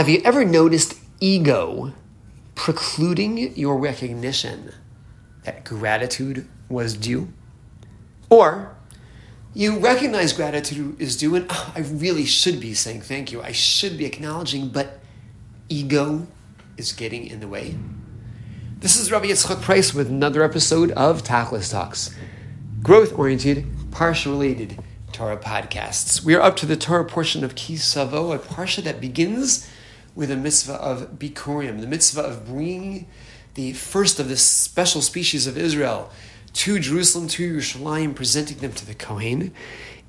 Have you ever noticed ego precluding your recognition that gratitude was due? Or you recognize gratitude is due, and oh, I really should be saying thank you. I should be acknowledging, but ego is getting in the way. This is Rabbi Yitzchak Price with another episode of Tachlis Talks, growth oriented, parsha related Torah podcasts. We are up to the Torah portion of Ki Savo, a parsha that begins with a mitzvah of Bikurim, the mitzvah of bringing the first of this special species of Israel to Jerusalem, to Yerushalayim, presenting them to the Kohen,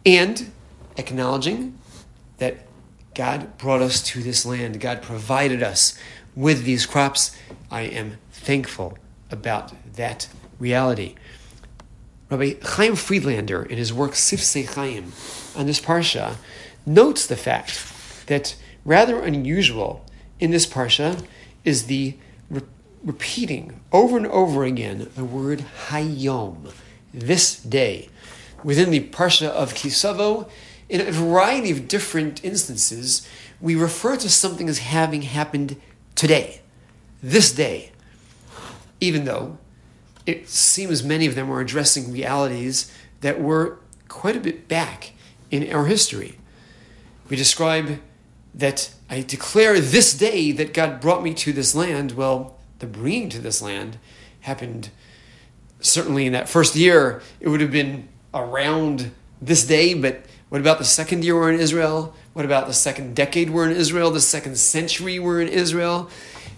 and acknowledging that God brought us to this land. God provided us with these crops. I am thankful about that reality. Rabbi Chaim Friedlander, in his work Sifsei Chaim on this parsha, notes the fact that rather unusual in this parsha is the re- repeating over and over again the word Hayom, this day. Within the parsha of Ki Savo, in a variety of different instances, we refer to something as having happened today, this day, even though it seems many of them are addressing realities that were quite a bit back in our history. We describe that I declare this day that God brought me to this land. Well, the bringing to this land happened certainly in that first year. It would have been around this day, but what about the second year we're in Israel? What about the second decade we're in Israel? The second century we're in Israel?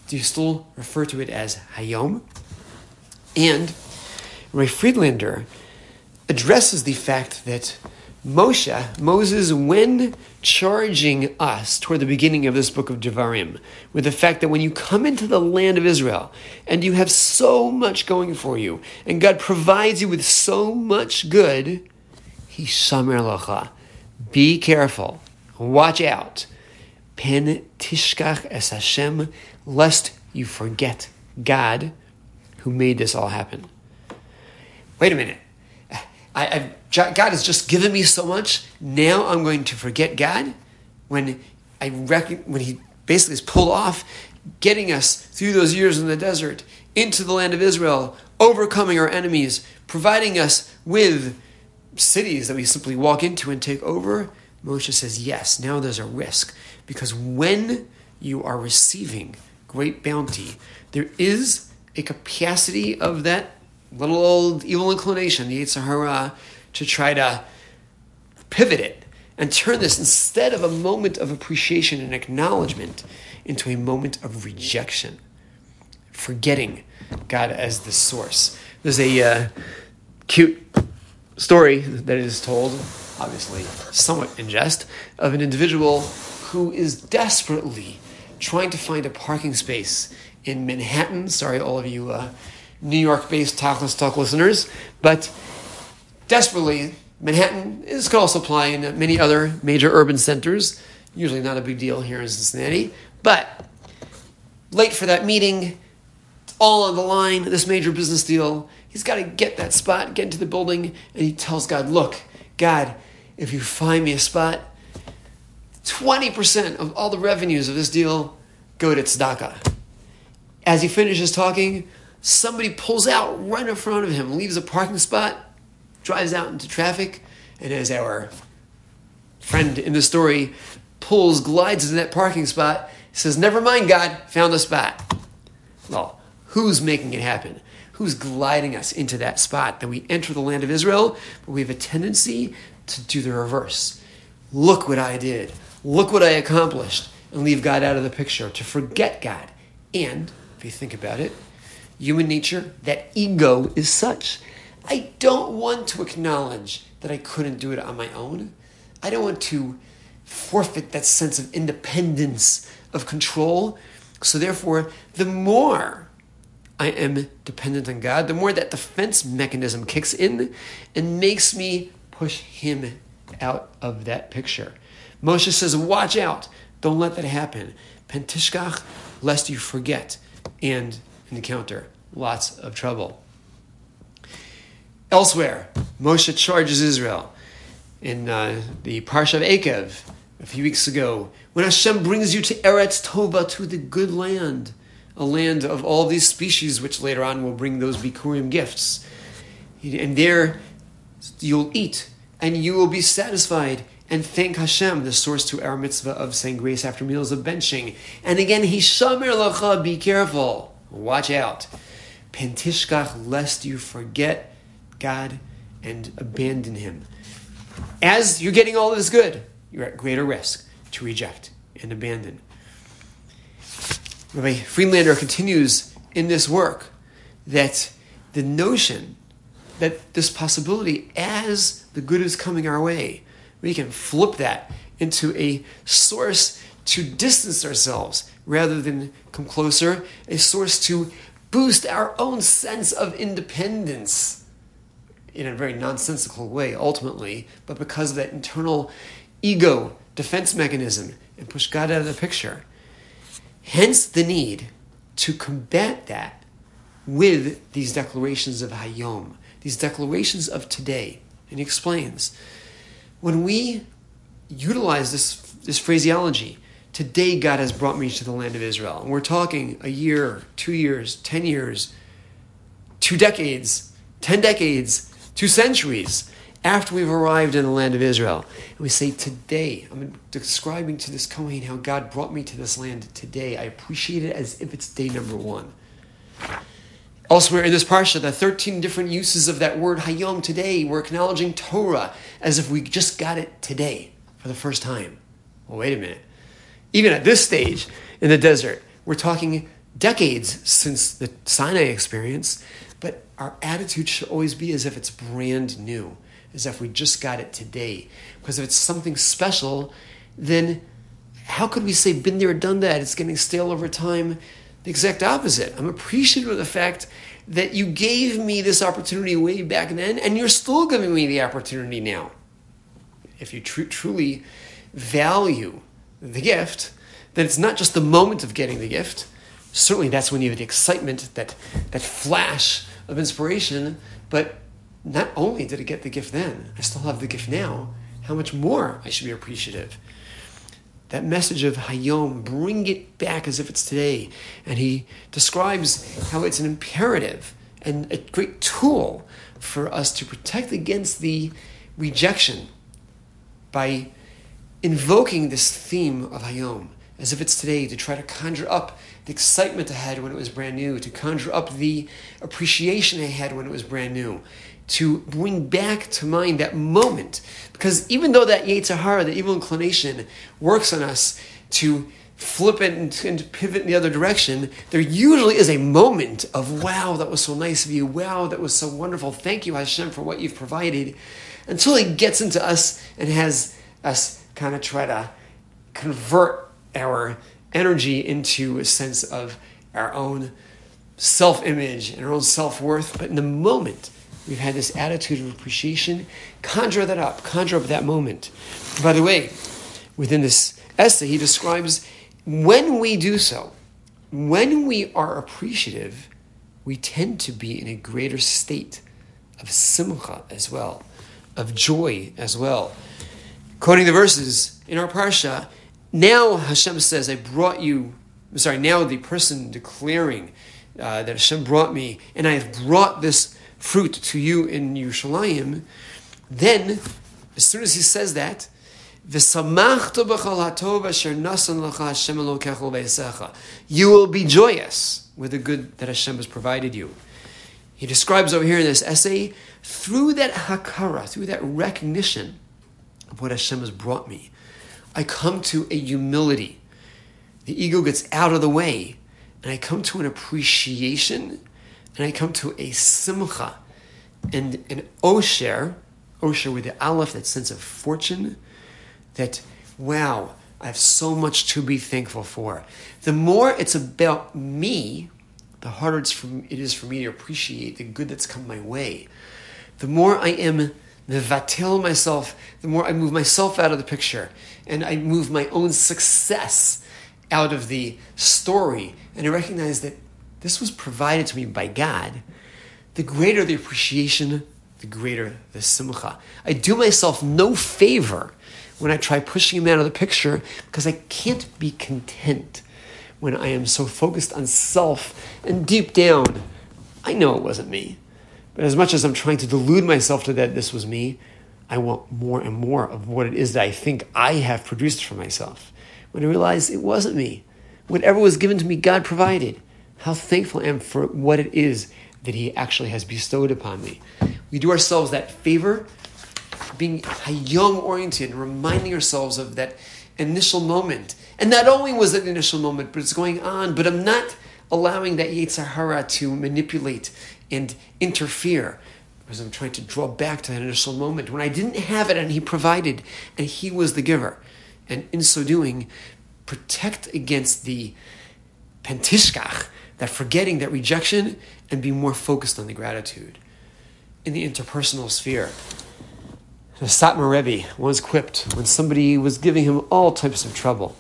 Do you still refer to it as Hayom? And Rav Friedlander addresses the fact that Moshe, Moses, when charging us toward the beginning of this book of Devarim, with the fact that when you come into the land of Israel and you have so much going for you, and God provides you with so much good, Hishamer lacha. Be careful. Watch out. Pen tishkach es Hashem, lest you forget God who made this all happen. Wait a minute. I, I've, God has just given me so much. Now I'm going to forget God when I reckon, when He basically is pulled off, getting us through those years in the desert into the land of Israel, overcoming our enemies, providing us with cities that we simply walk into and take over. Moshe says, yes, now there's a risk because when you are receiving great bounty, there is a capacity of that little old evil inclination, the Yetzer Hara, to try to pivot it and turn this instead of a moment of appreciation and acknowledgement into a moment of rejection, forgetting God as the source. There's a uh, cute story that is told, obviously somewhat in jest, of an individual who is desperately trying to find a parking space in Manhattan. Sorry, all of you uh, New York based Tachlis Talk listeners, but desperately, Manhattan is could also apply in many other major urban centers. Usually not a big deal here in Cincinnati, but late for that meeting, all on the line, this major business deal. He's got to get that spot, get into the building, and he tells God, Look, God, if you find me a spot, 20% of all the revenues of this deal go to tzedakah. As he finishes talking, somebody pulls out right in front of him, leaves a parking spot, drives out into traffic, and as our friend in the story pulls, glides into that parking spot, says, Never mind, God, found a spot. Well, who's making it happen? Who's gliding us into that spot that we enter the land of Israel, but we have a tendency to do the reverse. Look what I did. Look what I accomplished. And leave God out of the picture, to forget God. And, if you think about it, human nature, that ego is such. I don't want to acknowledge that I couldn't do it on my own. I don't want to forfeit that sense of independence, of control. So, therefore, the more I am dependent on God, the more that defense mechanism kicks in and makes me push Him out of that picture. Moshe says, Watch out, don't let that happen. Pentishkach, lest you forget and encounter lots of trouble. Elsewhere, Moshe charges Israel in uh, the Parsha of Eikev, a few weeks ago, when Hashem brings you to Eretz Tova, to the good land, a land of all these species, which later on will bring those Bikurim gifts. And there you'll eat, and you will be satisfied, and thank Hashem, the source to our mitzvah of saying grace after meals of benching. And again, Hishamer Lacha, be careful, watch out. Pentishkach, lest you forget God and abandon Him. As you're getting all this good, you're at greater risk to reject and abandon. Rabbi Friedlander continues in this work that the notion that this possibility, as the good is coming our way, we can flip that into a source to distance ourselves rather than come closer, a source to boost our own sense of independence in a very nonsensical way, ultimately, but because of that internal ego defense mechanism and push God out of the picture. Hence the need to combat that with these declarations of Hayom, these declarations of today. And he explains when we utilize this, this phraseology, today God has brought me to the land of Israel, and we're talking a year, two years, ten years, two decades, ten decades, two centuries after we've arrived in the land of Israel. And we say, Today, I'm describing to this Kohen how God brought me to this land today. I appreciate it as if it's day number one. Elsewhere in this parsha, the 13 different uses of that word hayom today, we're acknowledging Torah as if we just got it today for the first time. Well, wait a minute. Even at this stage in the desert, we're talking decades since the Sinai experience, but our attitude should always be as if it's brand new as if we just got it today. Because if it's something special, then how could we say, been there, done that? It's getting stale over time. The exact opposite. I'm appreciative of the fact that you gave me this opportunity way back then, and you're still giving me the opportunity now. If you tr- truly value the gift, then it's not just the moment of getting the gift. Certainly, that's when you have the excitement, that, that flash of inspiration, but not only did I get the gift then, I still have the gift now. How much more I should be appreciative. That message of Hayom, bring it back as if it's today. And he describes how it's an imperative and a great tool for us to protect against the rejection by invoking this theme of Hayom as if it's today, to try to conjure up the excitement I had when it was brand new, to conjure up the appreciation I had when it was brand new, to bring back to mind that moment. Because even though that Yetzer Hara, the evil inclination, works on us to flip it and, and, pivot in the other direction, there usually is a moment of, wow, that was so nice of you. Wow, that was so wonderful. Thank you, Hashem, for what you've provided. Until it gets into us and has us kind of try to convert our energy into a sense of our own self image and our own self worth. But in the moment, We've had this attitude of appreciation. Conjure that up, conjure up that moment. By the way, within this essay, he describes when we do so, when we are appreciative, we tend to be in a greater state of simcha as well, of joy as well. Quoting the verses in our parsha, now Hashem says, I brought you, I'm sorry, now the person declaring uh, that Hashem brought me, and I have brought this fruit to you in Yerushalayim, then, as soon as he says that, you will be joyous with the good that Hashem has provided you. He describes over here in this essay, through that hakara, through that recognition of what Hashem has brought me, I come to a humility. The ego gets out of the way, and I come to an appreciation and I come to a simcha and an osher, osher with the aleph, that sense of fortune, that, wow, I have so much to be thankful for. The more it's about me, the harder it's for, it is for me to appreciate the good that's come my way. The more I am mevatel myself, the more I move myself out of the picture, and I move my own success out of the story, and I recognize that this was provided to me by God, the greater the appreciation, the greater the simcha. I do myself no favor when I try pushing him out of the picture because I can't be content when I am so focused on self and deep down, I know it wasn't me. But as much as I'm trying to delude myself to that this was me, I want more and more of what it is that I think I have produced for myself. When I realize it wasn't me, whatever was given to me, God provided. How thankful I am for what it is that He actually has bestowed upon me. We do ourselves that favor, being Hayom oriented and reminding ourselves of that initial moment. And not only was it an initial moment, but it's going on, but I'm not allowing that Yetzer Hara to manipulate and interfere because I'm trying to draw back to that initial moment when I didn't have it and He provided and He was the giver. And in so doing, protect against the pentishkach, that forgetting, that rejection, and be more focused on the gratitude. In the interpersonal sphere, the Satmar Rebbe was quipped when somebody was giving him all types of trouble.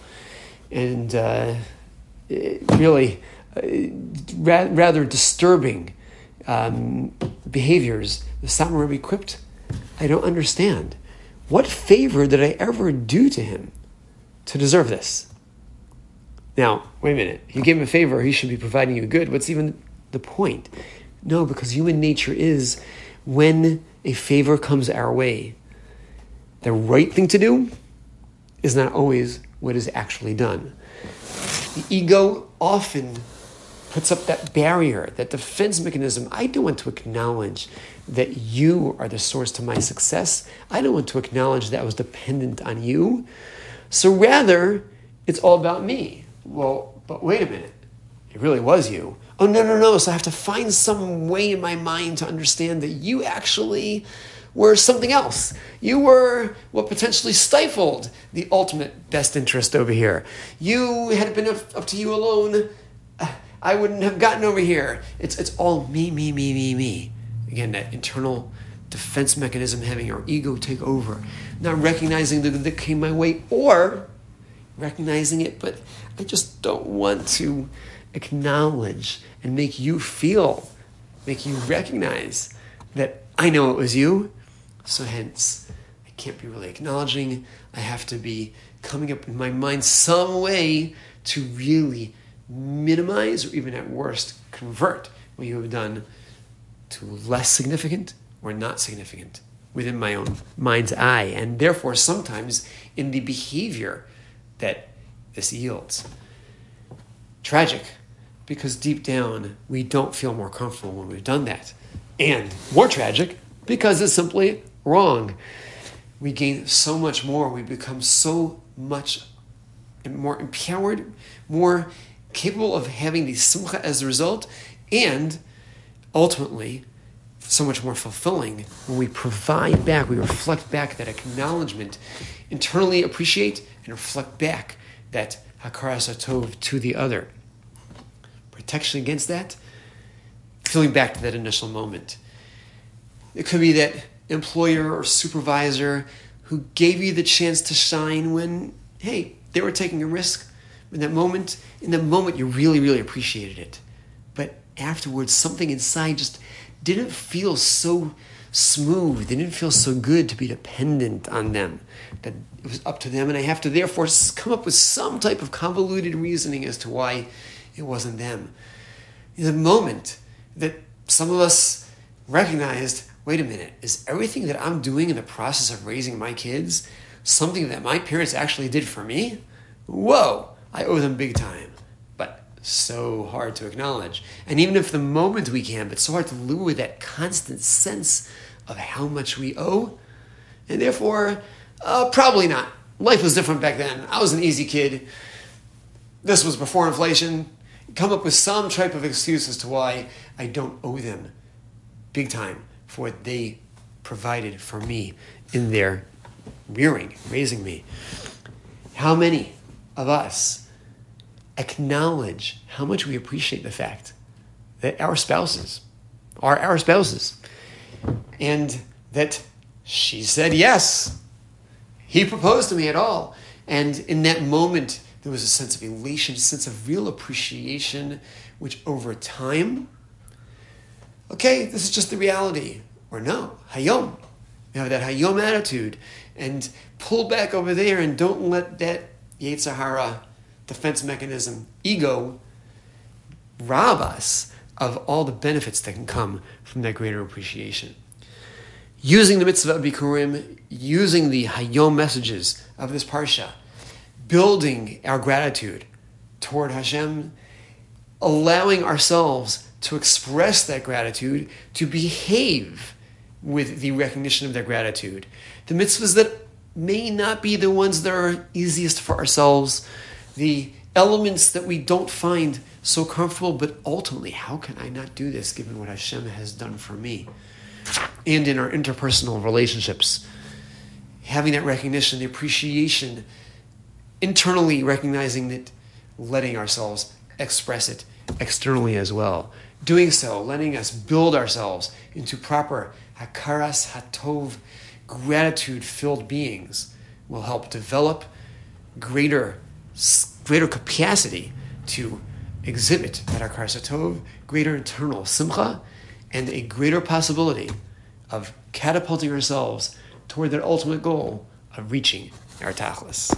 And uh, really, uh, ra- rather disturbing um, behaviors, the Satmar Rebbe quipped, I don't understand. What favor did I ever do to him to deserve this? Now, wait a minute. You gave him a favor, he should be providing you good. What's even the point? No, because human nature is when a favor comes our way, the right thing to do is not always what is actually done. The ego often puts up that barrier, that defense mechanism. I don't want to acknowledge that you are the source to my success. I don't want to acknowledge that I was dependent on you. So rather, it's all about me well, but wait a minute. It really was you. Oh, no, no, no. So I have to find some way in my mind to understand that you actually were something else. You were what potentially stifled the ultimate best interest over here. You had been up to you alone, I wouldn't have gotten over here. It's, it's all me, me, me, me, me. Again, that internal defense mechanism having our ego take over, not recognizing the good that came my way, or recognizing it, but I just don't want to acknowledge and make you feel, make you recognize that I know it was you. So hence, I can't be really acknowledging. I have to be coming up in my mind some way to really minimize or even at worst convert what you have done to less significant or not significant within my own mind's eye. And therefore, sometimes in the behavior that this yields. Tragic, because deep down we don't feel more comfortable when we've done that. And more tragic, because it's simply wrong. We gain so much more, we become so much more empowered, more capable of having the simcha as a result, and ultimately, so much more fulfilling when we provide back, we reflect back that acknowledgement, internally appreciate and reflect back that hakaras hatov to the other. Protection against that, feeling back to that initial moment. It could be that employer or supervisor who gave you the chance to shine when, hey, they were taking a risk. In that moment, in that moment, you really, really appreciated it. But afterwards, something inside just didn't feel so smooth. It didn't feel so good to be dependent on them. That it was up to them, and I have to therefore come up with some type of convoluted reasoning as to why it wasn't them. In the moment that some of us recognized, wait a minute, is everything that I'm doing in the process of raising my kids something that my parents actually did for me? Whoa, I owe them big time. But so hard to acknowledge. And even if the moment we can, but so hard to live with that constant sense of how much we owe. And therefore, uh, probably not. Life was different back then. I was an easy kid. This was before inflation. Come up with some type of excuse as to why I don't owe them big time for what they provided for me in their rearing, raising me. How many of us acknowledge how much we appreciate the fact that our spouses are our spouses and that she said yes he proposed to me at all. And in that moment, there was a sense of elation, a sense of real appreciation, which over time, okay, this is just the reality. Or no, hayom. You have that hayom attitude. and pull back over there and don't let that Yetzer Hara defense mechanism, ego, rob us of all the benefits that can come from that greater appreciation. Using the mitzvah of Bikurim, using the Hayom messages of this Parsha, building our gratitude toward Hashem, allowing ourselves to express that gratitude, to behave with the recognition of that gratitude. The mitzvahs that may not be the ones that are easiest for ourselves, the elements that we don't find so comfortable, but ultimately, how can I not do this given what Hashem has done for me? And in our interpersonal relationships, having that recognition, the appreciation, internally recognizing that, letting ourselves express it externally as well. Doing so, letting us build ourselves into proper hakaras hatov, gratitude filled beings, will help develop greater, greater capacity to exhibit hakaras hatov, greater internal simcha, and a greater possibility of catapulting ourselves toward that ultimate goal of reaching our tachlis.